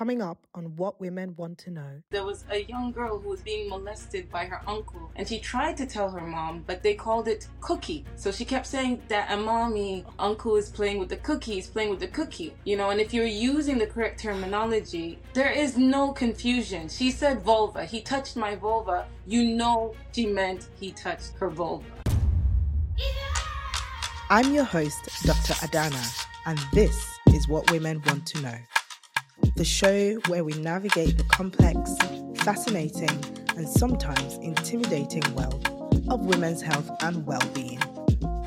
coming up on What Women Want to Know. There was a young girl who was being molested by her uncle, and she tried to tell her mom, but they called it cookie. So she kept saying that a mommy, uncle is playing with the cookie, he's playing with the cookie. You know, and if you're using the correct terminology, there is no confusion. She said vulva, he touched my vulva. You know she meant he touched her vulva. I'm your host, Dr. Adanna, and this is What Women Want to Know the show where we navigate the complex, fascinating, and sometimes intimidating world of women's health and well being.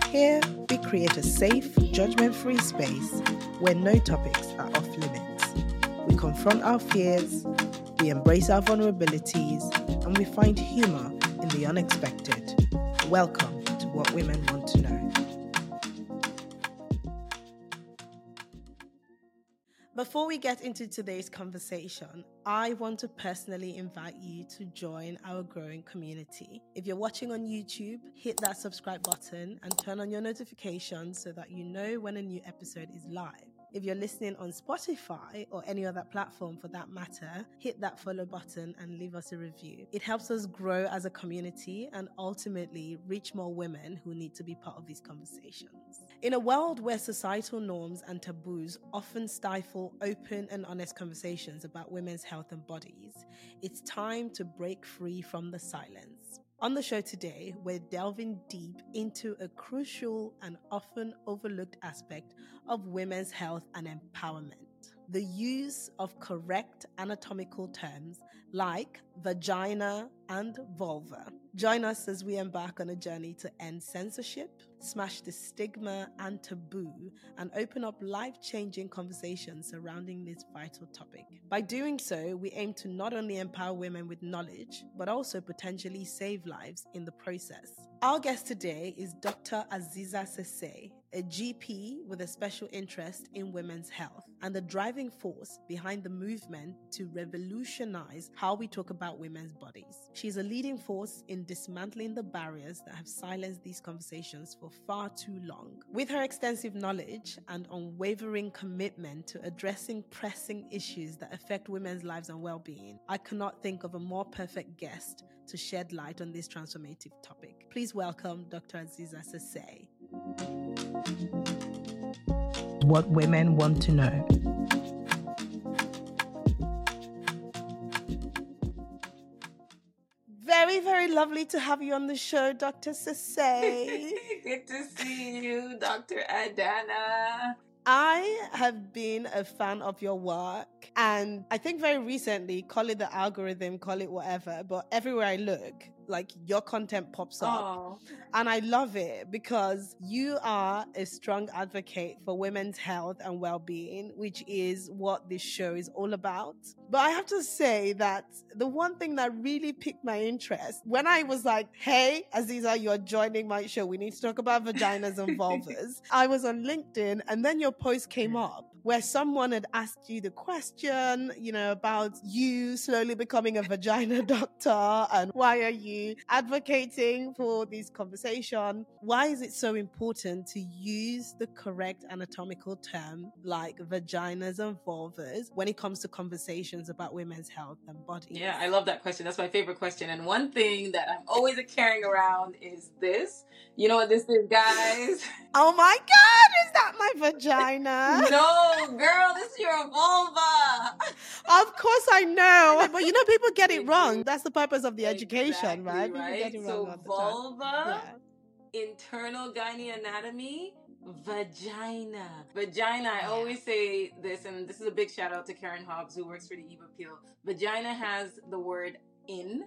Here, we create a safe, judgment free space where no topics are off limits. We confront our fears, we embrace our vulnerabilities, and we find humor in the unexpected. Welcome to What Women Want to Know. Before we get into today's conversation, I want to personally invite you to join our growing community. If you're watching on YouTube, hit that subscribe button and turn on your notifications so that you know when a new episode is live. If you're listening on Spotify or any other platform for that matter, hit that follow button and leave us a review. It helps us grow as a community and ultimately reach more women who need to be part of these conversations. In a world where societal norms and taboos often stifle open and honest conversations about women's health and bodies, it's time to break free from the silence. On the show today, we're delving deep into a crucial and often overlooked aspect of women's health and empowerment the use of correct anatomical terms like vagina and vulva. Join us as we embark on a journey to end censorship, smash the stigma and taboo, and open up life changing conversations surrounding this vital topic. By doing so, we aim to not only empower women with knowledge, but also potentially save lives in the process. Our guest today is Dr. Aziza Sesay, a GP with a special interest in women's health and the driving force behind the movement to revolutionize how we talk about women's bodies. She's a leading force in dismantling the barriers that have silenced these conversations for far too long. With her extensive knowledge and unwavering commitment to addressing pressing issues that affect women's lives and well being, I cannot think of a more perfect guest to shed light on this transformative topic. Please welcome Dr. Aziza Sesay. What women want to know. Very, very lovely to have you on the show, Dr. Sesay. Good to see you, Dr. Adanna. I have been a fan of your work, and I think very recently, call it the algorithm, call it whatever, but everywhere I look, like your content pops up. Oh. And I love it because you are a strong advocate for women's health and well being, which is what this show is all about. But I have to say that the one thing that really piqued my interest when I was like, hey, Aziza, you're joining my show. We need to talk about vaginas and vulvas. I was on LinkedIn and then your post came mm. up where someone had asked you the question, you know, about you slowly becoming a vagina doctor and why are you advocating for this conversation? Why is it so important to use the correct anatomical term like vaginas and vulvas when it comes to conversations about women's health and bodies? Yeah, I love that question. That's my favorite question. And one thing that I'm always carrying around is this. You know what this is, guys? Oh my God, is that my vagina? no, girl, this is your vulva. Of course I know. But you know, people get it wrong. That's the purpose of the education, right? People right? get it wrong So all the time. vulva, Yeah. internal gynae anatomy, vagina. Vagina, I always say this, and this is a big shout out to Karen Hobbs who works for the Eve Appeal. Vagina has the word in,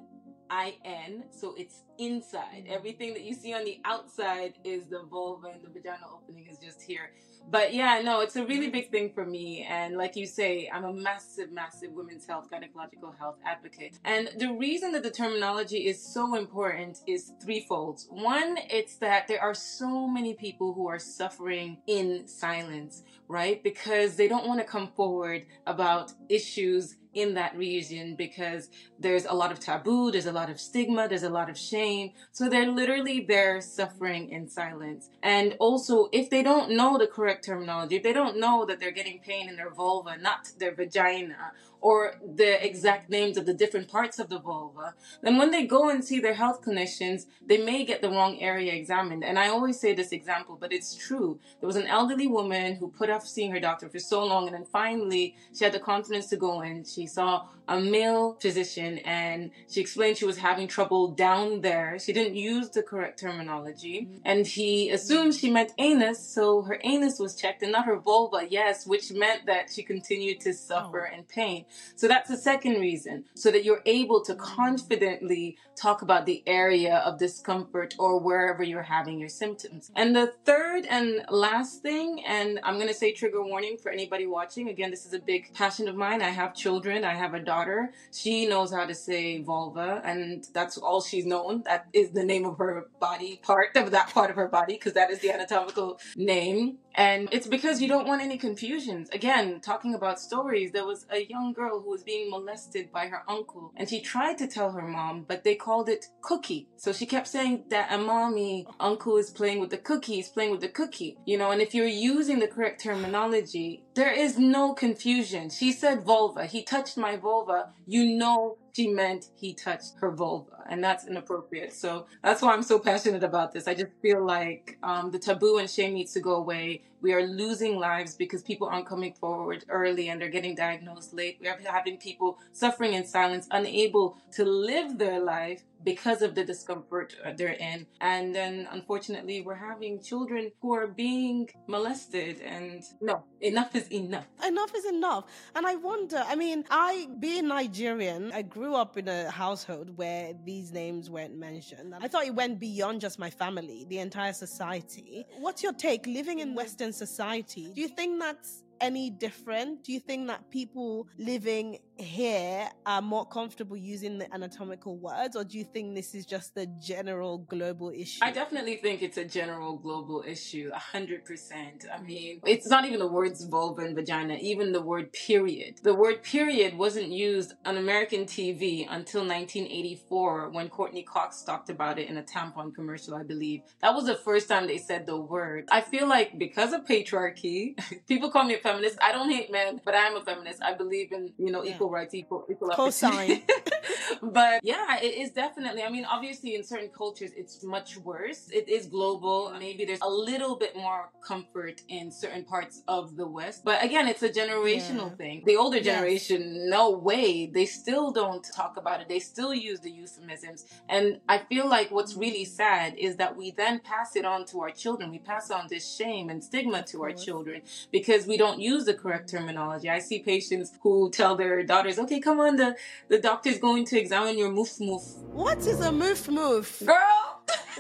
I N, so it's inside. Mhm. Everything that you see on the outside is the vulva, and the vaginal opening is just here. But yeah, no, it's a really big thing for me. And like you say, I'm a massive, massive women's health, gynecological health advocate. And the reason that the terminology is so important is threefold. One, it's that there are so many people who are suffering in silence, right? Because they don't want to come forward about issues in that region because there's a lot of taboo, there's a lot of stigma, there's a lot of shame. So they're literally there suffering in silence. And also, if they don't know the correct terminology, if they don't know that they're getting pain in their vulva, not their vagina, or the exact names of the different parts of the vulva, then when they go and see their health clinicians, they may get the wrong area examined. And I always say this example, but it's true. There was an elderly woman who put off seeing her doctor for so long, and then finally she had the confidence to go in. She saw a male physician and she explained she was having trouble down there. She didn't use the correct terminology and he assumed she meant anus, so her anus was checked and not her vulva, yes, which meant that she continued to suffer oh. in pain. So that's the second reason, so that you're able to confidently talk about the area of discomfort or wherever you're having your symptoms. And the third and last thing, and I'm going to say trigger warning for anybody watching. Again, this is a big passion of mine. I have children, I have a daughter daughter, she knows how to say vulva, and that's all she's known. That is the name of her body part of that part of her body, because that is the anatomical name. And it's because you don't want any confusions. Again, talking about stories, there was a young girl who was being molested by her uncle, and she tried to tell her mom, but they called it cookie. So she kept saying that a mommy, uncle is playing with the cookie, he's playing with the cookie. You know, and if you're using the correct terminology, there is no confusion. She said vulva. He touched my vulva. You know she meant he touched her vulva, and that's inappropriate. So that's why I'm so passionate about this. I just feel like um, the taboo and shame needs to go away. We are losing lives because people aren't coming forward early and they're getting diagnosed late. We are having people suffering in silence, unable to live their life because of the discomfort they're in. And then unfortunately, we're having children who are being molested. And no, enough is enough. Enough is enough. And I wonder, I mean, I, being Nigerian, I grew up in a household where these names weren't mentioned. I thought it went beyond just my family, the entire society. What's your take living in mm. Western society? Do you think that's any different? Do you think that people living here are more comfortable using the anatomical words, or do you think this is just a general global issue? I definitely think it's a general global issue, a hundred percent. I mean, it's not even the words vulva and vagina, even the word period. The word period wasn't used on American TV until 1984 when Courteney Cox talked about it in a tampon commercial, I believe. That was the first time they said the word. I feel like because of patriarchy, people call me a feminist. I don't hate men, but I am a feminist. I believe in, you know, yeah. equal rights, equal, equal Cosign. but yeah, it is definitely, I mean, obviously in certain cultures, it's much worse. It is global. Maybe there's a little bit more comfort in certain parts of the West. But again, it's a generational yeah. thing. The older generation, yes. no way. They still don't talk about it. They still use the euphemisms. And I feel like what's really sad is that we then pass it on to our children. We pass on this shame and stigma to our children because we don't use the correct terminology. I see patients who tell their daughters, okay, come on, the, the doctor's going to examine your moof moof. What is a moof moof? Girl!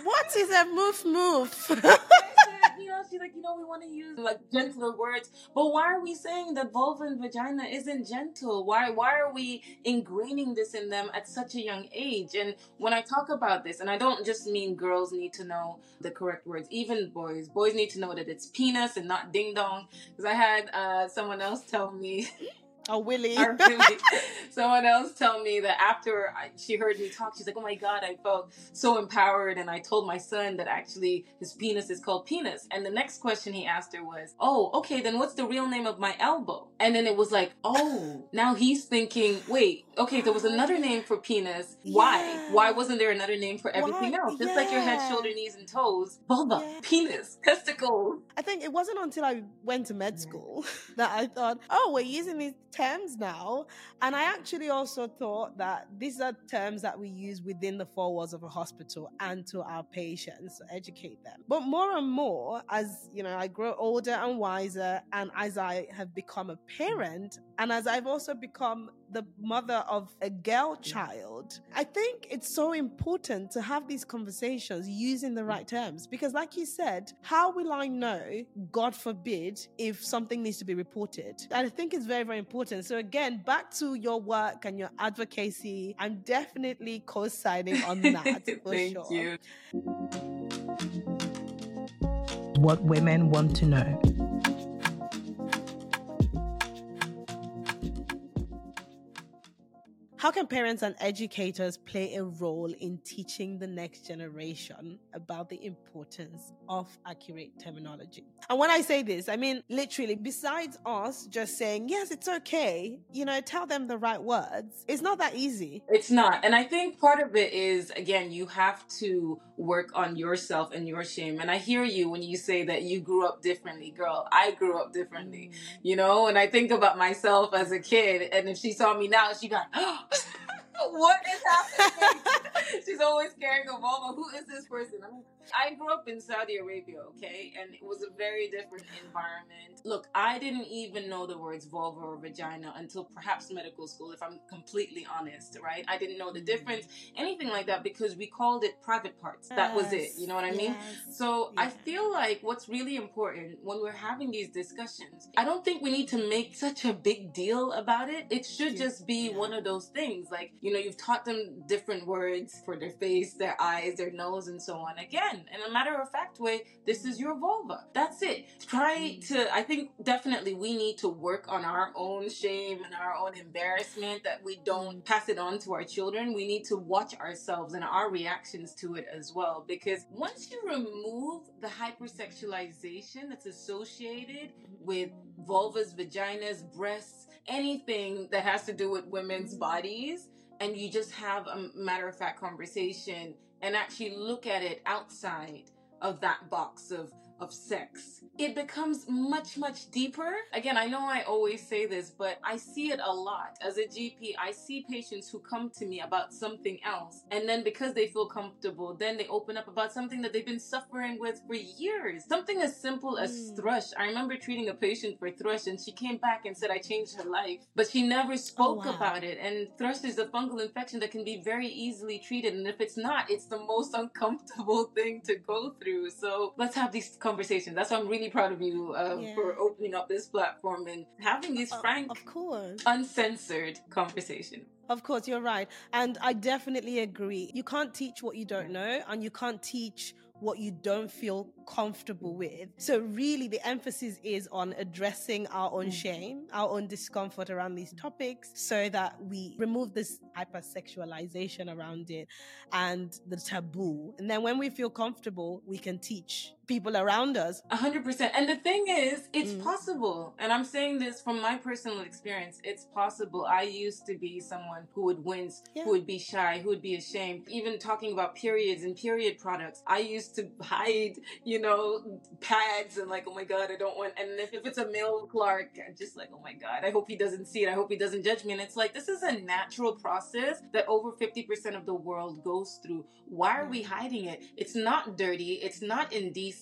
what is a moof moof? you know, she's like, you know, we want to use like gentler words, but why are we saying that vulva and vagina isn't gentle? Why why are we ingraining this in them at such a young age? And when I talk about this, and I don't just mean girls need to know the correct words, even boys, boys need to know that it's penis and not ding dong. Because I had uh, someone else tell me. Oh, Willie. Someone else told me that after I, she heard me talk, she's like, "Oh my god, I felt so empowered." And I told my son that actually his penis is called penis. And the next question he asked her was, "Oh, okay, then what's the real name of my elbow?" And then it was like, "Oh, now he's thinking, wait, okay, there was another name for penis. Why? Yeah. Why wasn't there another name for everything Why? else? Just yeah. like your head, shoulder, knees, and toes, vulva, yeah. penis, testicles." I think it wasn't until I went to med mm. school that I thought, "Oh, we're using these." Terms now. And I actually also thought that these are terms that we use within the four walls of a hospital and to our patients to educate them. But more and more, as you know, I grow older and wiser, and as I have become a parent, and as I've also become the mother of a girl child, I think it's so important to have these conversations using the right terms. Because, like you said, how will I know, God forbid, if something needs to be reported? And I think it's very, very important. So, again, back to your work and your advocacy, I'm definitely co signing on that for Thank sure. You. What women want to know. How can parents and educators play a role in teaching the next generation about the importance of accurate terminology? And when I say this, I mean literally, besides us just saying, yes, it's okay, you know, tell them the right words, it's not that easy. It's not. And I think part of it is, again, you have to work on yourself and your shame. And I hear you when you say that you grew up differently, girl. I grew up differently, mm. you know, and I think about myself as a kid, and if she saw me now, she got, oh, what is happening? She's always carrying a vulva. Who is this person? I, mean, I grew up in Saudi Arabia, okay, and it was a very different environment. Look, I didn't even know the words vulva or vagina until perhaps medical school, if I'm completely honest, right? I didn't know the mm. difference, anything like that, because we called it private parts. That was it. You know what I mean? Yes. So I feel like what's really important when we're having these discussions, I don't think we need to make such a big deal about it. It should just be yeah. one of those things, like you know, you've taught them different words for their face, their eyes, their nose, and so on. Again, in a matter of fact way, this is your vulva. That's it. Try mm. to, I think definitely we need to work on our own shame and our own embarrassment that we don't pass it on to our children. We need to watch ourselves and our reactions to it as well. Because once you remove the hypersexualization that's associated with vulvas, vaginas, breasts, anything that has to do with women's bodies, and you just have a matter of fact conversation and actually look at it outside of that box of of sex, it becomes much, much deeper. Again, I know I always say this, but I see it a lot. As a GP, I see patients who come to me about something else. And then because they feel comfortable, then they open up about something that they've been suffering with for years. Something as simple as mm. thrush. I remember treating a patient for thrush and she came back and said, I changed her life. But she never spoke oh, wow. about it. And thrush is a fungal infection that can be very easily treated. And if it's not, it's the most uncomfortable thing to go through. So let's have these conversations. That's why I'm really proud of you uh, yeah. for opening up this platform and having these frank, of course, uncensored conversation. Of course, you're right. And I definitely agree. You can't teach what you don't know, and you can't teach what you don't feel comfortable with. So, really, the emphasis is on addressing our own mm. shame, our own discomfort around these topics, so that we remove this hypersexualization around it and the taboo. And then, when we feel comfortable, we can teach people around us. A hundred percent. And the thing is, it's mm. possible. And I'm saying this from my personal experience. It's possible. I used to be someone who would wince, yeah. who would be shy, who would be ashamed. Even talking about periods and period products, I used to hide, you know, pads and like, oh my God, I don't want, and if, if it's a male clerk, I'm just like, oh my God, I hope he doesn't see it. I hope he doesn't judge me. And it's like, this is a natural process that over 50% of the world goes through. Why are we hiding it? It's not dirty. It's not indecent.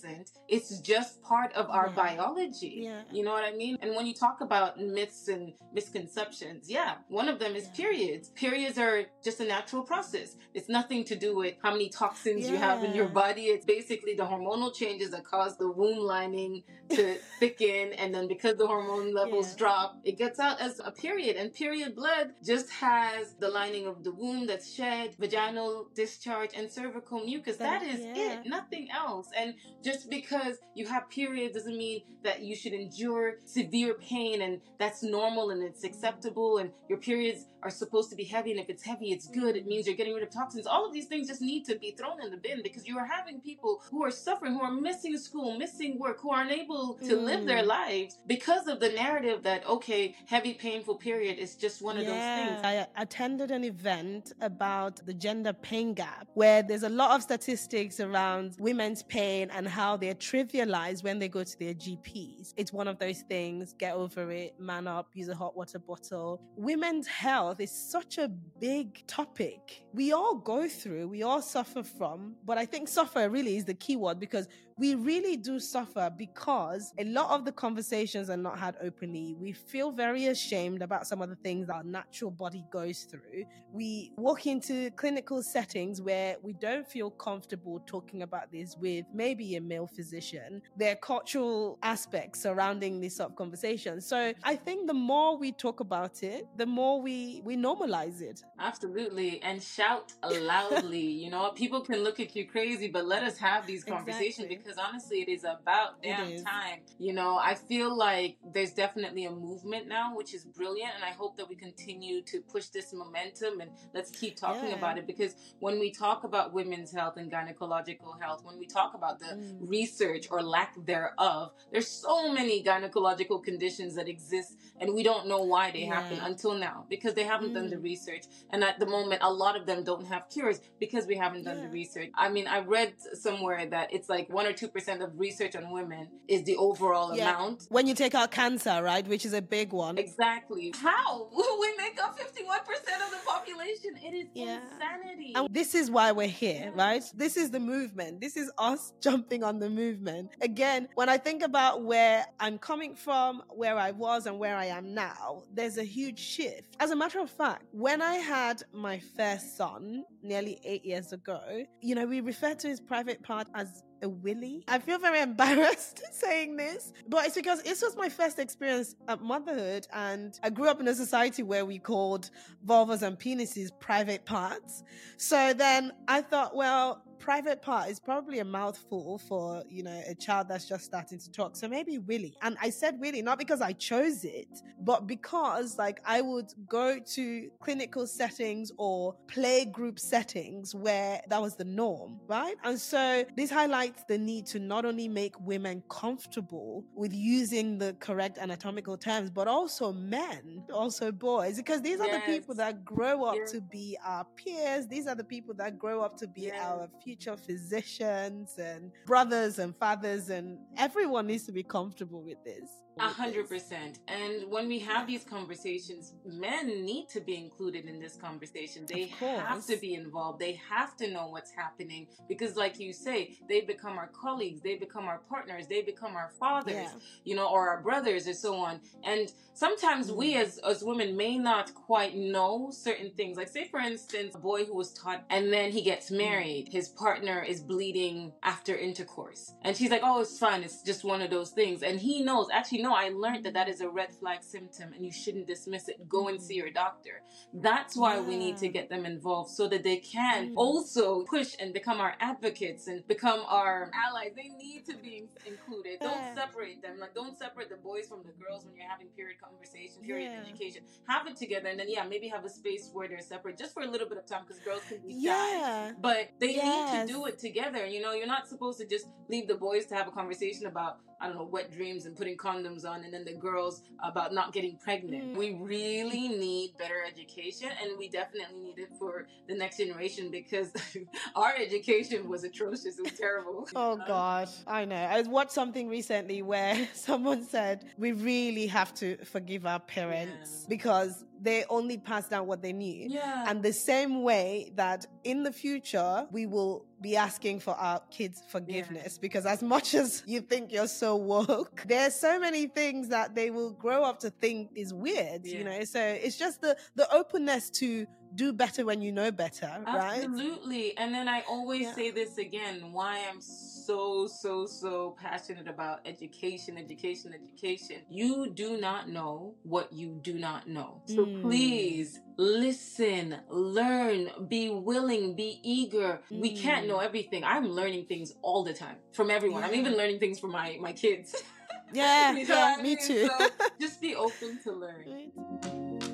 It's just part of our yeah. biology. Yeah. You know what I mean? And when you talk about myths and misconceptions, yeah, one of them is yeah. periods. Periods are just a natural process. It's nothing to do with how many toxins you have in your body. It's basically the hormonal changes that cause the womb lining to thicken. And then because the hormone levels drop, it gets out as a period. And period blood just has the lining of the womb that's shed, vaginal discharge, and cervical mucus. that, that is yeah. it, nothing else. And just because you have periods doesn't mean that you should endure severe pain and that's normal and it's acceptable and your periods are supposed to be heavy and if it's heavy it's good it means you're getting rid of toxins all of these things just need to be thrown in the bin because you are having people who are suffering who are missing school missing work who aren't able to mm. live their mm. lives because of the narrative that okay heavy painful period is just one of yeah. those things i attended an event about the gender pain gap where there's a lot of statistics around women's pain and how they're trivialized when they go to their gps it's one of those things get over it man up use a hot water bottle women's health health is such a big topic. We all go through, we all suffer from, but I think suffer really is the key word because we really do suffer because a lot of the conversations are not had openly. We feel very ashamed about some of the things our natural body goes through. We walk into clinical settings where we don't feel comfortable talking about this with maybe a male physician. There are cultural aspects surrounding this sort of conversation. So I think the more we talk about it, the more we we normalize it. Absolutely, and shout loudly. you know, people can look at you crazy, but let us have these conversations exactly. because honestly, it is about damn time. You know, I feel like there's definitely a movement now, which is brilliant, and I hope that we continue to push this momentum and let's keep talking yeah. about it because when we talk about women's health and gynecological health, when we talk about the mm. research or lack thereof, there's so many gynecological conditions that exist and we don't know why they yeah. happen until now because they haven't mm. done the mm. research. And at the moment, a lot of them don't have cures because we haven't done yeah. the research. I mean, I read somewhere that it's like one or two percent of research on women is the overall yeah. amount. When you take out cancer, right, which is a big one. Exactly. How we make up fifty-one percent of the population? It is insanity. And this is why we're here, right? This is the movement. This is us jumping on the movement. Again, when I think about where I'm coming from, where I was, and where I am now, there's a huge shift. As a matter of fact, when I had my first son nearly eight years ago, you know, we refer to his private part as a willy. I feel very embarrassed saying this, but it's because this was my first experience at motherhood, and I grew up in a society where we called vulvas and penises private parts. So then I thought, well, private part is probably a mouthful for, you know, a child that's just starting to talk. So maybe Willie. And I said Willie not because I chose it, but because like I would go to clinical settings or play group settings where that was the norm, right? And so this highlights the need to not only make women comfortable with using the correct anatomical terms, but also men, also boys, because these are yes. the people that grow up to be our peers. These are the people that grow up to be yes. our future future physicians and brothers and fathers, and everyone needs to be comfortable with this. A hundred percent. And when we have these conversations, men need to be included in this conversation. They have to be involved. They have to know what's happening because, like you say, they become our colleagues, they become our partners, they become our fathers, yeah. you know, or our brothers, and so on. And sometimes mm-hmm. we, as as women, may not quite know certain things. Like, say, for instance, a boy who was taught, and then he gets mm. married. His partner is bleeding after intercourse, and she's like, "Oh, it's fine. It's just one of those things." And he knows actually no, I learned that that is a red flag symptom and you shouldn't dismiss it. Go and see your doctor. That's why yeah. we need to get them involved so that they can mm. also push and become our advocates and become our allies. They need to be included. Don't separate them. Like don't separate the boys from the girls when you're having period conversation, period yeah. education. Have it together and then yeah, maybe have a space where they're separate just for a little bit of time because girls can be yeah. shy. But they yes. need to do it together. You know, you're not supposed to just leave the boys to have a conversation about I don't know, wet dreams and putting condoms on, and then the girls about not getting pregnant. Mm. We really need better education, and we definitely need it for the next generation because our education was atrocious. It was terrible. oh, gosh. I know. I watched something recently where someone said, we really have to forgive our parents yeah. because they only passed down what they knew. Yeah. And the same way that in the future, we will be asking for our kids forgiveness yeah. because as much as you think you're so woke, there's so many things that they will grow up to think is weird, yeah. you know? So it's just the, the openness to do better when you know better, right? Absolutely. And then I always yeah. say this again why I'm so, so, so passionate about education, education, education. You do not know what you do not know. So mm. please listen, learn, be willing, be eager. Mm. We can't know mm. everything. I'm learning things all the time from everyone. Yeah. I'm even learning things from my, my kids. Yeah, you know yeah, me too. So just be open to learn.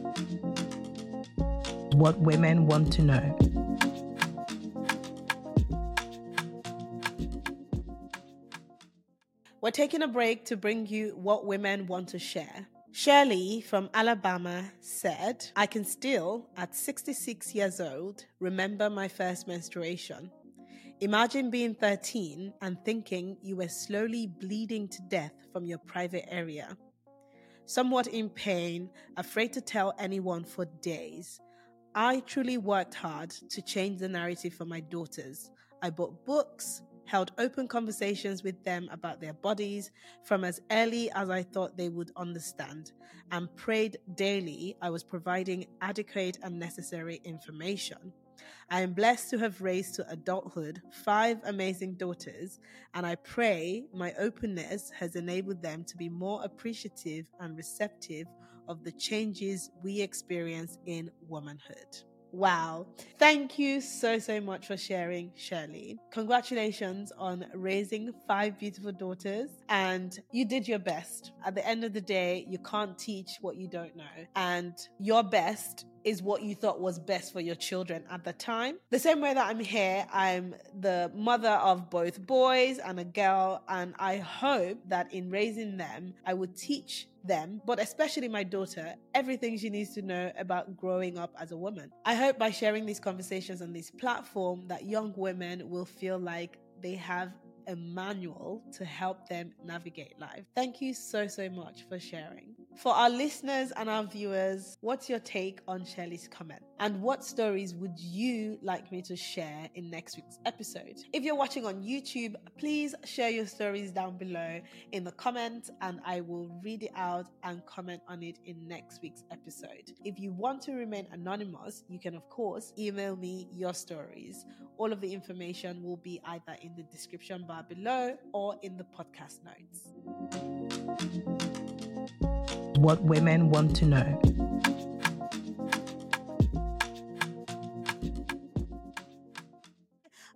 What women want to know. We're taking a break to bring you what women want to share. Shirley from Alabama said, I can still, at 66 years old, remember my first menstruation. Imagine being 13 and thinking you were slowly bleeding to death from your private area. Somewhat in pain, afraid to tell anyone for days. I truly worked hard to change the narrative for my daughters. I bought books, held open conversations with them about their bodies from as early as I thought they would understand, and prayed daily I was providing adequate and necessary information. I am blessed to have raised to adulthood five amazing daughters, and I pray my openness has enabled them to be more appreciative and receptive of the changes we experience in womanhood. Wow. Thank you so, so much for sharing, Shirley. Congratulations on raising five beautiful daughters, and you did your best. At the end of the day, you can't teach what you don't know, and your best is what you thought was best for your children at the time. The same way that I'm here, I'm the mother of both boys and a girl, and I hope that in raising them, I would teach them, but especially my daughter, everything she needs to know about growing up as a woman. I hope by sharing these conversations on this platform that young women will feel like they have a manual to help them navigate life. Thank you so, so much for sharing. For our listeners and our viewers, what's your take on Shirley's comment? And what stories would you like me to share in next week's episode? If you're watching on YouTube, please share your stories down below in the comments and I will read it out and comment on it in next week's episode. If you want to remain anonymous, you can, of course, email me your stories. All of the information will be either in the description bar below or in the podcast notes. What women want to know.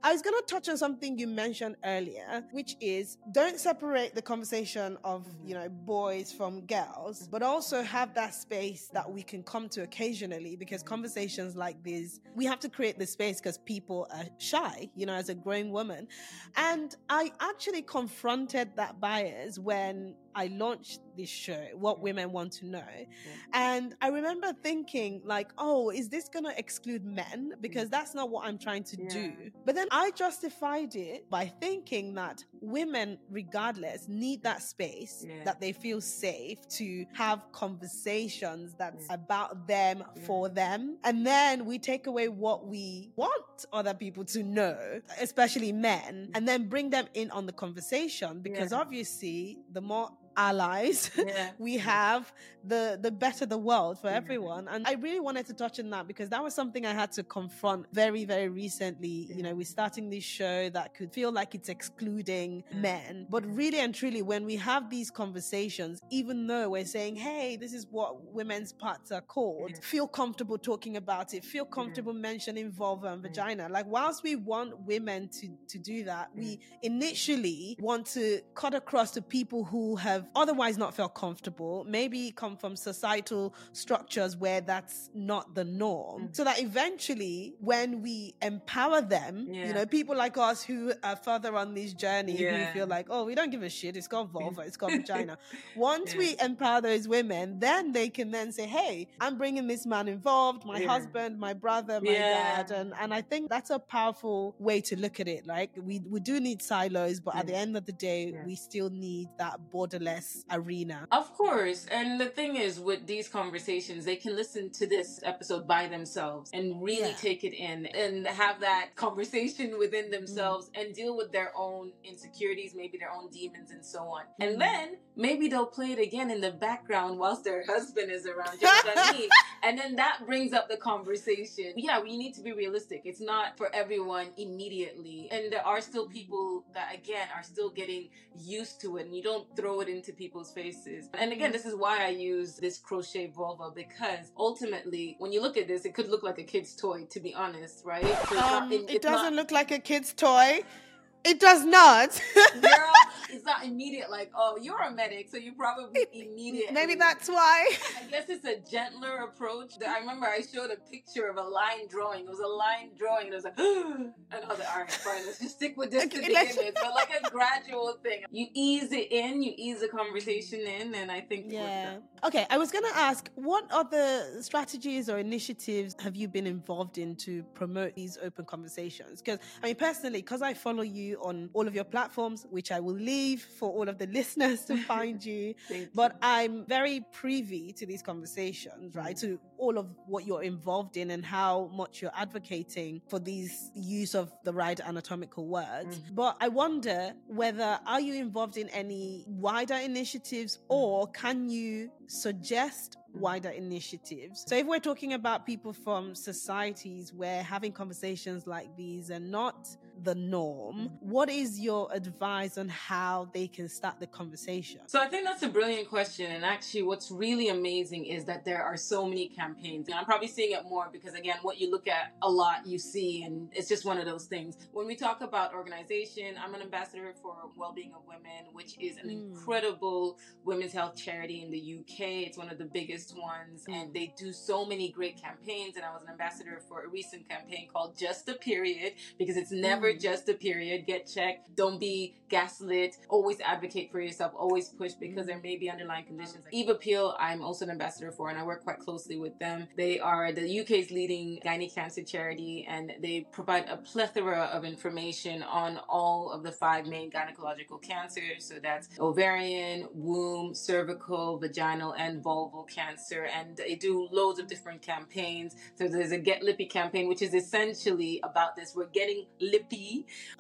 I was going to touch on something you mentioned earlier, which is don't separate the conversation of, you know, boys from girls, but also have that space that we can come to occasionally because conversations like this, we have to create the space because people are shy, you know, as a growing woman. And I actually confronted that bias when I launched this show, What mm. Women Want to Know. And I remember thinking, like, oh, is this going to exclude men? Mm. Because that's not what I'm trying to yeah. do. But then I justified it by thinking that women, regardless, need that space yeah. that they feel safe to have conversations that's about them for them. And then we take away what we want other people to know, especially men, mm. and then bring them in on the conversation because obviously the more allies. Yeah. we have the the better the world for everyone. And i really wanted to touch on that because that was something i had to confront very very recently. Yeah. you know we're starting this show that could feel like it's excluding men. But really and truly when we have these conversations even though we're saying hey this is what women's parts are called feel comfortable talking about it feel comfortable mentioning vulva and vagina. Like whilst we want women to to do that we initially want to cut across to people who have have otherwise not felt comfortable, maybe come from societal structures where that's not the norm. Mm. So that eventually, when we empower them, yeah. you know, people like us who are further on this journey, yeah. who feel like, oh, we don't give a shit, it's got vulva, it's got vagina. Once yeah. we empower those women, then they can then say, hey, I'm bringing this man involved, my husband, my brother, my dad. And, and I think that's a powerful way to look at it. Like, we, we do need silos, but at the end of the day, we still need that borderless arena. Of course. And the thing is, with these conversations, they can listen to this episode by themselves and really yeah. take it in and have that conversation within themselves mm. and deal with their own insecurities, maybe their own demons, and so on. Mm. And then maybe they'll play it again in the background whilst their husband is around, just like me. And then that brings up the conversation. Yeah, we need to be realistic. It's not for everyone immediately. And there are still people that, again, are still getting used to it. And you don't throw it into people's faces. And again, this is why I use this crochet vulva because ultimately, when you look at this, it could look like a kid's toy, to be honest, right? Um, it, it doesn't not, look like a kid's toy. It does not. Girl, it's not immediate. Like, oh, you're a medic, so you probably immediate. Maybe that's why. I guess it's a gentler approach. I remember I showed a picture of a line drawing. It was a line drawing, and it was like, and I was like, all right, fine, let's just stick with this okay, to begin with. But like a gradual thing. You ease it in, you ease the conversation in, and I think yeah. Okay, I was gonna ask, what other strategies or initiatives have you been involved in to promote these open conversations? Because I mean, personally, because I follow you on all of your platforms, which I will leave for all of the listeners to find you. but. I'm very privy to these conversations, right? To all of what you're involved in and how much you're advocating for these use of the right anatomical words. Mm-hmm. But I wonder whether are you involved in any wider initiatives or can you suggest wider initiatives. So, if we're talking about people from societies where having conversations like these are not the norm, what is your advice on how they can start the conversation? So, I think that's a brilliant question. And actually, what's really amazing is that there are so many campaigns. And I'm probably seeing it more because, again, what you look at a lot, you see, and it's just one of those things. When we talk about organization, I'm an ambassador for Wellbeing of Women, which is an mm. incredible women's health charity in the UK. It's one of the biggest ones, mm. and they do so many great campaigns. And I was an ambassador for a recent campaign called Just a Period because it's never mm. just a period. Get checked. Don't be gaslit. Always advocate for yourself. Always push because there may be underlying conditions. Eve Appeal, I'm also an ambassador for, and I work quite closely with them. They are the UK's leading gynae cancer charity, and they provide a plethora of information on all of the five main gynecological cancers. So that's ovarian, womb, cervical, vaginal, and vulval cancer. And they do loads of different campaigns. So there's a Get Lippy campaign, which is essentially about this. We're getting lippy.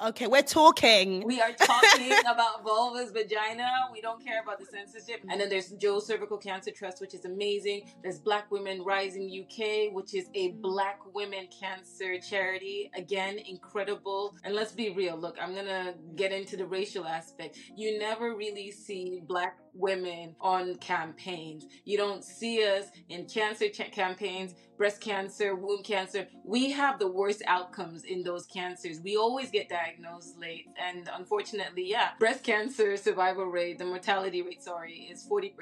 Okay, we're talking. We are talking about vulvas, vagina. We don't care about the censorship. And then there's Jo's Cervical Cancer Trust, which is amazing. There's Black Women Rising UK, which is a black women cancer charity. Again, incredible. And let's be real. Look, I'm to get into the racial aspect. You never really see black women on campaigns. You don't see us in cancer ch- campaigns, breast cancer, womb cancer. We have the worst outcomes in those cancers. We always get diagnosed late. And unfortunately, yeah, breast cancer survival rate, the mortality rate, sorry, is 40%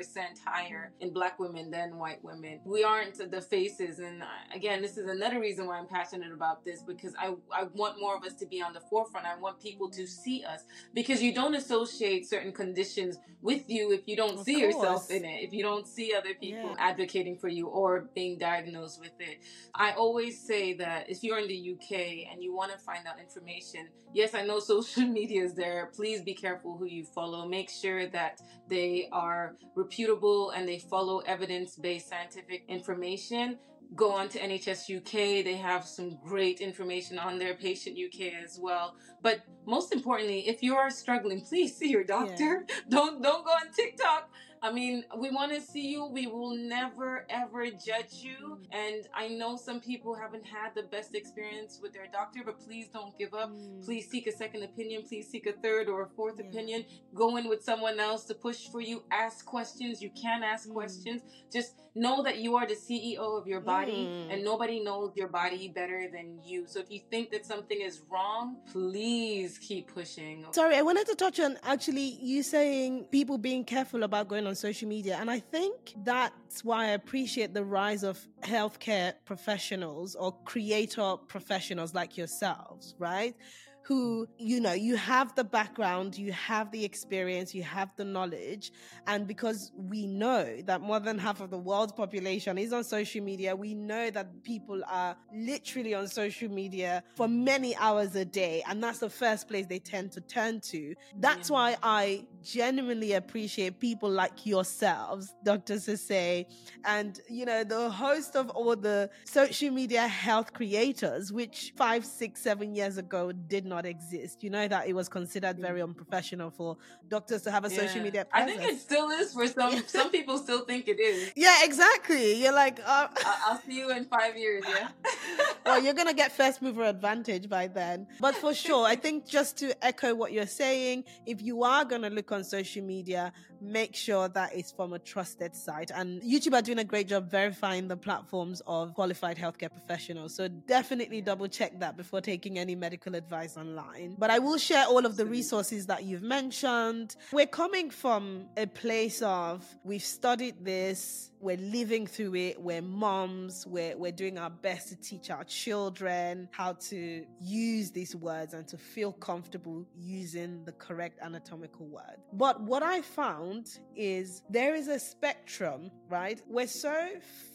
higher in black women than white women. We aren't the faces. And uh, again, this is another reason why I'm passionate about this because I, I want more of us to be on the forefront. I want people to see us because you don't associate certain conditions with you if you don't of see course. yourself in it, if you don't see other people yeah. advocating for you or being diagnosed with it. I always say that if you're in the UK and you want to find out information, yes, I know social media is there. Please be careful who you follow. Make sure that they are reputable and they follow evidence based scientific information go on to NHS UK. They have some great information on their Patient UK as well. But most importantly, if you are struggling, please see your doctor. Yeah. Don't don't go on TikTok I mean, we want to see you. We will never ever judge you. And I know some people haven't had the best experience with their doctor, but please don't give up. Mm. Please seek a second opinion. Please seek a third or a fourth yeah. opinion. Go in with someone else to push for you. Ask questions. You can ask mm. questions. Just know that you are the CEO of your body mm. and nobody knows your body better than you. So if you think that something is wrong, please keep pushing. Sorry, I wanted to touch on actually you saying people being careful about going on on social media. And I think that's why I appreciate the rise of healthcare professionals or creator professionals like yourselves, right? who, you know, you have the background, you have the experience, you have the knowledge. And because we know that more than half of the world's population is on social media, we know that people are literally on social media for many hours a day. And that's the first place they tend to turn to. That's yeah. why I genuinely appreciate people like yourselves, Dr. Sesay, and, you know, the host of all the social media health creators, which five, six, seven years ago did not exist. You know that it was considered very unprofessional for doctors to have a yeah. social media presence. I think it still is for some. some people still think it is. Yeah, exactly. You're like, uh, I'll see you in five years. Yeah. well, you're gonna get first mover advantage by then. But for sure, I think just to echo what you're saying, if you are gonna look on social media, make sure that it's from a trusted site. And YouTube are doing a great job verifying the platforms of qualified healthcare professionals. So definitely double check that before taking any medical advice online. But I will share all of the resources that you've mentioned. We're coming from a place of we've studied this, we're living through it, we're moms, we're, we're doing our best to teach our children how to use these words and to feel comfortable using the correct anatomical word. But what I found is there is a spectrum, right? We're so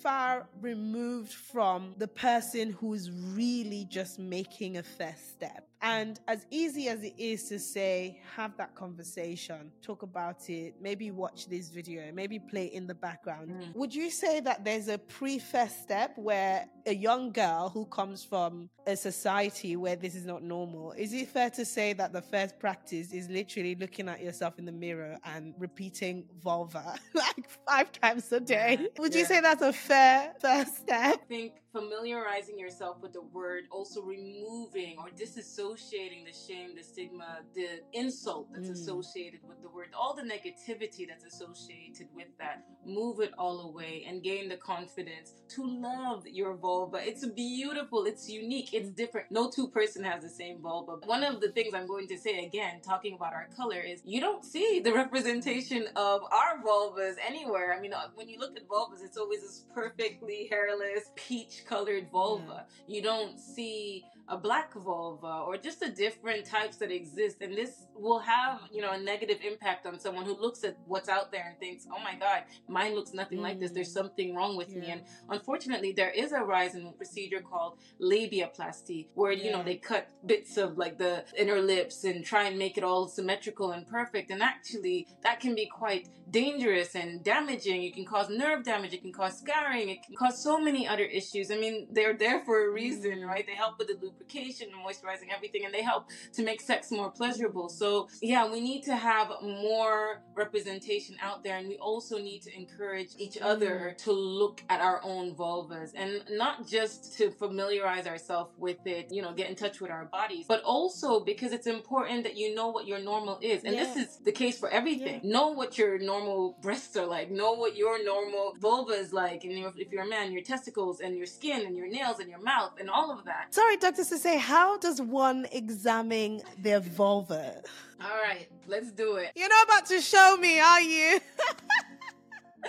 far removed from the person who's really just making a first step. And as easy as it is to say, have that conversation, talk about it, maybe watch this video, maybe play it in the background. Mm. Would you say that there's a pre first step where a young girl who comes from a society where this is not normal, is it fair to say that the first practice is literally looking at yourself in the mirror and repeating vulva like five times a day? Would you say that's a fair first step? I think familiarizing yourself with the word, also removing or disassociating the shame, the stigma, the insult that's Mm. associated with the word, all the negativity that's associated with that, move it all away and gain the confidence to love your vulva. It's beautiful, it's unique, it's different. No two person has the same vulva. One of the things I'm going to say again, talking about our color, is you don't see the representation of our vulvas anywhere. I mean, uh, when you look at vulvas, it's always this perfectly hairless, peach colored vulva. You don't see a black vulva or just the different types that exist and this will have you know a negative impact on someone who looks at what's out there and thinks oh my god mine looks nothing like this. There's Mm. something wrong with me. And unfortunately there is a rise in procedure called labiaplasty where you know they cut bits of like the inner lips and try and make it all symmetrical and perfect and actually that can be quite dangerous and damaging. It can cause nerve damage it can cause scarring it can cause so many other issues. I mean they're there for a reason Mm. right? They help with the lubrication and moisturizing everything and they help to make sex more pleasurable. So yeah we need to have more representation out there and we also need to encourage each other mm-hmm. to look at our own vulvas and not just to familiarize ourselves with it you know get in touch with our bodies but also because it's important that you know what your normal is. And this is the case for everything. Know what your normal breasts are like. Know what your normal vulva is like and if you're a man your testicles and your skin and your nails and your mouth and all of that. Sorry, Dr. Sesay, how does one examine their vulva? all right let's do it You're not about to show me, are you?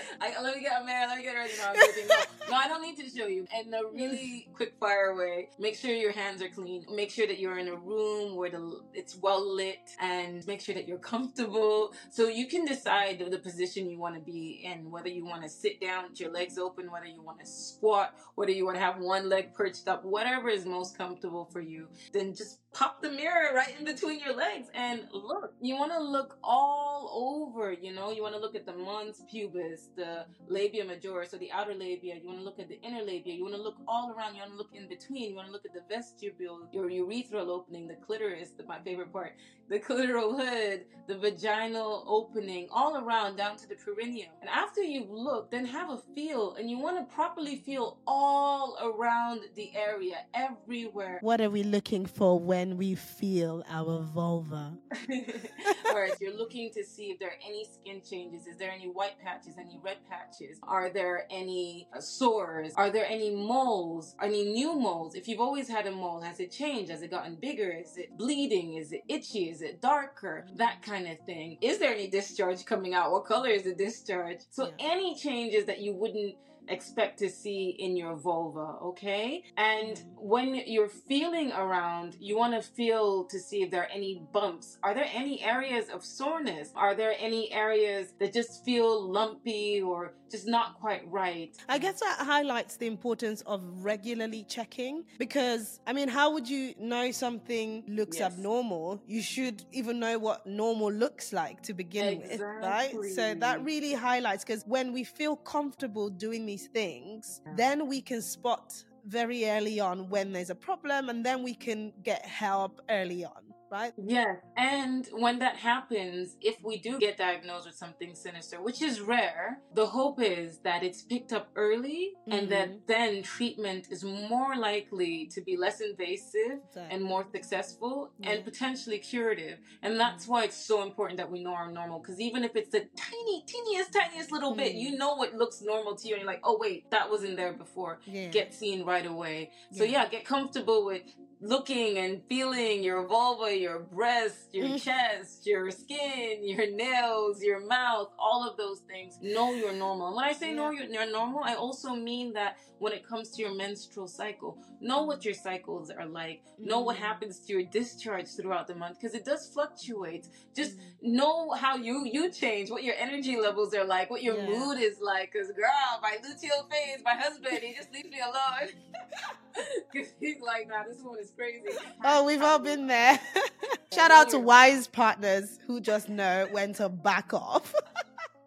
I, let me get a man. Let me get ready. No, I'm joking. No, no, I don't need to show you. In a really quick fire way, make sure your hands are clean. Make sure that you're in a room where the it's well lit, and make sure that you're comfortable, so you can decide the position you want to be in. Whether you want to sit down with your legs open, whether you want to squat, whether you want to have one leg perched up, whatever is most comfortable for you. Then just pop the mirror right in between your legs and look. You want to look all over. You know, you want to look at the mons pubis, the labia majora, so the outer labia. You want to look at the inner labia. You want to look all around. You want to look in between. You want to look at the vestibule, your urethral opening, the clitoris, the, my favorite part, the clitoral hood, the vaginal opening, all around down to the perineum. And after you've looked, then have a feel, and you want to properly feel all around the area, everywhere. What are we looking for when we feel our vulva? Right, you're looking to see if there are any skin changes. Is there any white patches, any red patches? Are there any uh, sores? Are there any moles? Any new moles? If you've always had a mole, has it changed? Has it gotten bigger? Is it bleeding? Is it itchy? Is it darker? Mm-hmm. That kind of thing. Is there any discharge coming out? What color is the discharge? So Yeah. any changes that you wouldn't expect to see in your vulva, okay? And when you're feeling around, you want to feel to see if there are any bumps. Are there any areas of soreness? Are there any areas that just feel lumpy or just not quite right? I guess that highlights the importance of regularly checking because, I mean, how would you know something looks Yes. abnormal? You should even know what normal looks like to begin with, right? So that really highlights because when we feel comfortable doing these things, then we can spot very early on when there's a problem and then we can get help early on, right? Yes, and when that happens, if we do get diagnosed with something sinister, which is rare, the hope is that it's picked up early and that then treatment is more likely to be less invasive and more successful Yeah. and potentially curative. And that's why it's so important that we know our normal because even if it's the tiny, teeniest, tiniest little bit, Mm. you know what looks normal to you and you're like, oh, wait, that wasn't there before. yeah. Get seen right away. So Yeah. yeah, get comfortable with looking and feeling your vulva, your breast, your Mm. chest, your skin, your nails, your mouth, all of those things. Know you're normal. And when I say know you're, you're normal, I also mean that when it comes to your menstrual cycle, know what your cycles are like. Know what Mm. happens to your discharge throughout the month because it does fluctuate. Just Mm. know how you you change, what your energy levels are like, what your Yeah. mood is like. Cause girl, my luteal phase, my husband, he just leaves me alone. Cause he's like, nah, this one is crazy. Oh, we've all been there. Shout out to wise partners who just know when to back off.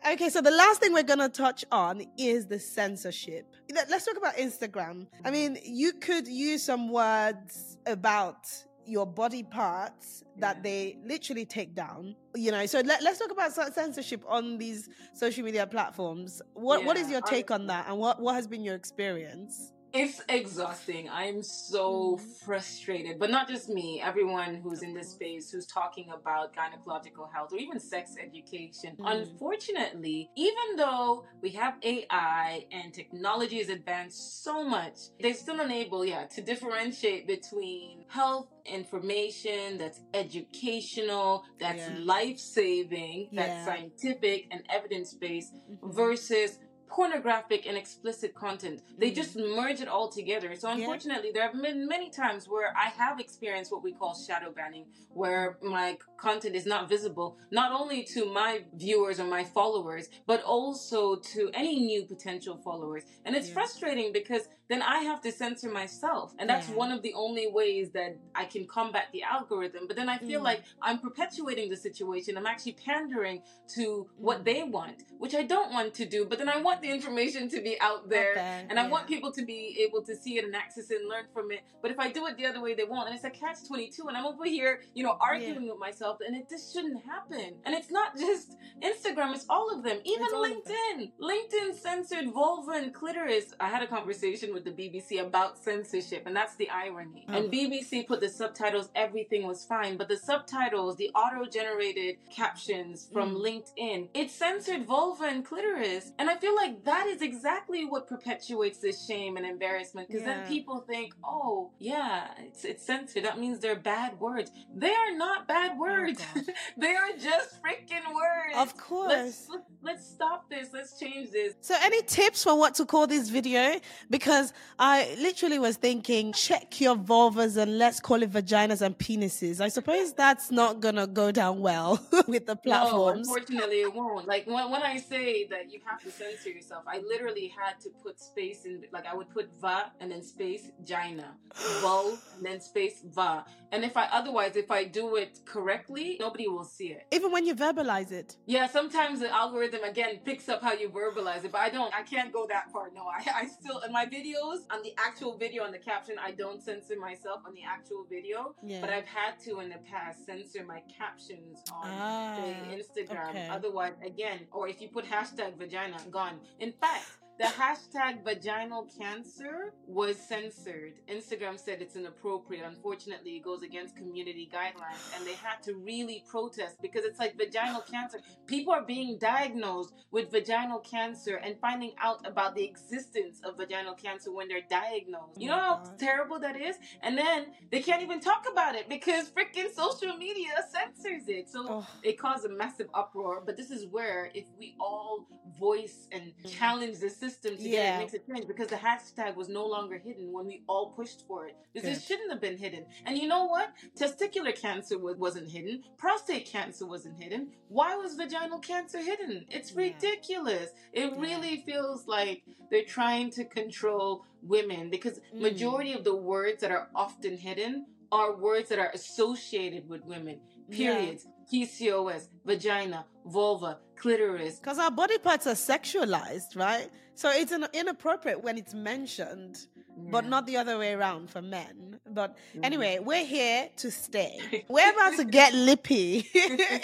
Okay, so the last thing we're going to touch on is the censorship. Let's talk about Instagram. I mean, you could use some words about your body parts that yeah. they literally take down you know so let, us talk about censorship on these social media platforms what yeah, what is your take I, on that and what what has been your experience it's exhausting. I'm so mm. frustrated, but not just me. Everyone who's in this space who's talking about gynecological health or even sex education. Mm. Unfortunately, even though we have AI and technology has advanced so much, they're still unable, yeah, to differentiate between health information that's educational, that's yeah. life saving, that's yeah. scientific and evidence based mm-hmm. versus pornographic and explicit content. They mm. just merge it all together. So unfortunately, yeah. there have been many times where I have experienced what we call shadow banning, where my content is not visible, not only to my viewers or my followers, but also to any new potential followers. And it's yeah. frustrating because then I have to censor myself. And that's yeah. one of the only ways that I can combat the algorithm. But then I feel mm. like I'm perpetuating the situation. I'm actually pandering to what mm. they want, which I don't want to do. But then I want the information to be out there. Okay. And I want people to be able to see it and access it and learn from it. But if I do it the other way, they won't. And it's a catch 22. And I'm over here, you know, arguing yeah. with myself. And it just shouldn't happen. And it's not just Instagram, it's all of them. Even LinkedIn. LinkedIn censored vulva and clitoris. I had a conversation with with the BBC about censorship, and that's the irony. Oh. And BBC put the subtitles, everything was fine, but the subtitles, the auto generated captions from mm. LinkedIn, it censored vulva and clitoris. And I feel like that is exactly what perpetuates this shame and embarrassment because yeah. then people think, oh, yeah, it's, it's censored. That means they're bad words. They are not bad oh, words, oh, they are just freaking words. Of course. Let's, let's stop this. Let's change this. So, any tips for what to call this video? Because I literally was thinking, check your vulvas and let's call it vaginas and penises. I suppose that's not gonna go down well with the platforms. No, unfortunately, it won't. Like when, when I say that you have to censor yourself, I literally had to put space in. Like I would put va and then space gina, vul and then space va. And if I otherwise, if I do it correctly, nobody will see it. Even when you verbalize it. Yeah, sometimes the algorithm again picks up how you verbalize it, but I don't. I can't go that far. No, I, I still in my videos on the actual video on the caption. I don't censor myself on the actual video, yeah. but I've had to in the past censor my captions on ah, say, Instagram. Okay. Otherwise, again, or if you put hashtag vagina, gone. In fact, the hashtag vaginal cancer was censored. Instagram said it's inappropriate. Unfortunately, it goes against community guidelines, and they had to really protest because it's like vaginal cancer. People are being diagnosed with vaginal cancer and finding out about the existence of vaginal cancer when they're diagnosed. You oh know how terrible that is? And then they can't even talk about it because freaking social media censors it. So oh. it caused a massive uproar. But this is where, if we all voice and mm. challenge the system, to yeah. get it makes it change because the hashtag was no longer hidden when we all pushed for it. Because it shouldn't have been hidden. And you know what? Testicular cancer was, wasn't hidden. Prostate cancer wasn't hidden. Why was vaginal cancer hidden? It's ridiculous. Yeah. It really feels like they're trying to control women because mm. majority of the words that are often hidden are words that are associated with women. Periods, yeah. PCOS, vagina, vulva, clitoris. Because our body parts are sexualized, right? So it's an inappropriate when it's mentioned, yeah. but not the other way around for men. But mm-hmm. anyway, we're here to stay. We're about to get lippy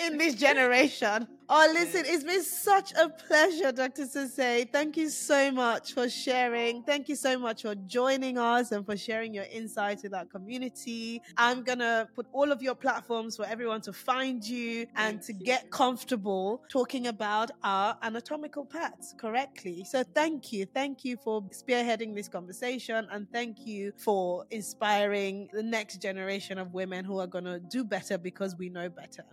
in this generation. Oh, listen, it's been such a pleasure, Dr. Sesay. Thank you so much for sharing. Thank you so much for joining us and for sharing your insights with our community. I'm going to put all of your platforms for everyone to find you and to get comfortable talking about our anatomical parts correctly. So thank you. Thank you for spearheading this conversation and thank you for inspiring the next generation of women who are going to do better because we know better.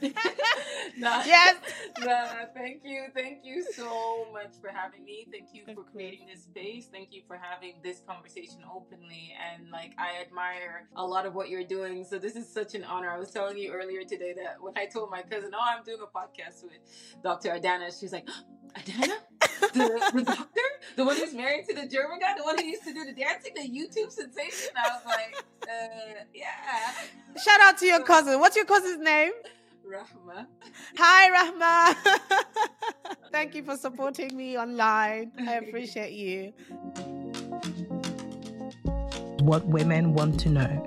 no, yes. No, thank you. Thank you so much for having me. Thank you for creating this space. Thank you for having this conversation openly. And like, I admire a lot of what you're doing. So this is such an honor. I was telling you earlier today that when I told my cousin, oh, I'm doing a podcast with Dr. Adanna, she's like, Adanna? The, the doctor? The one who's married to the German guy? The one who used to do the dancing, the YouTube sensation? I was like, uh, yeah. Shout out to your cousin. What's your cousin's name? Rahma. Hi, Rahma. Thank you for supporting me online. I appreciate you. What women want to know.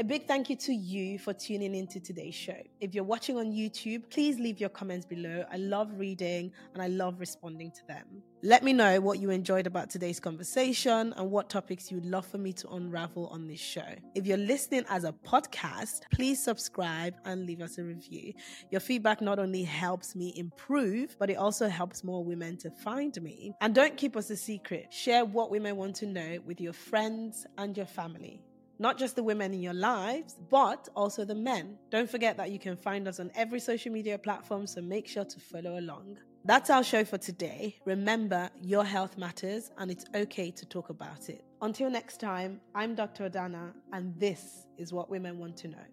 A big thank you to you for tuning into today's show. If you're watching on YouTube, please leave your comments below. I love reading and I love responding to them. Let me know what you enjoyed about today's conversation and what topics you'd love for me to unravel on this show. If you're listening as a podcast, please subscribe and leave us a review. Your feedback not only helps me improve, but it also helps more women to find me. And don't keep us a secret. Share what women want to know with your friends and your family not just the women in your lives, but also the men. Don't forget that you can find us on every social media platform, so make sure to follow along. That's our show for today. Remember, your health matters and it's okay to talk about it. Until next time, I'm Dr. Adanna, and this is what women want to know.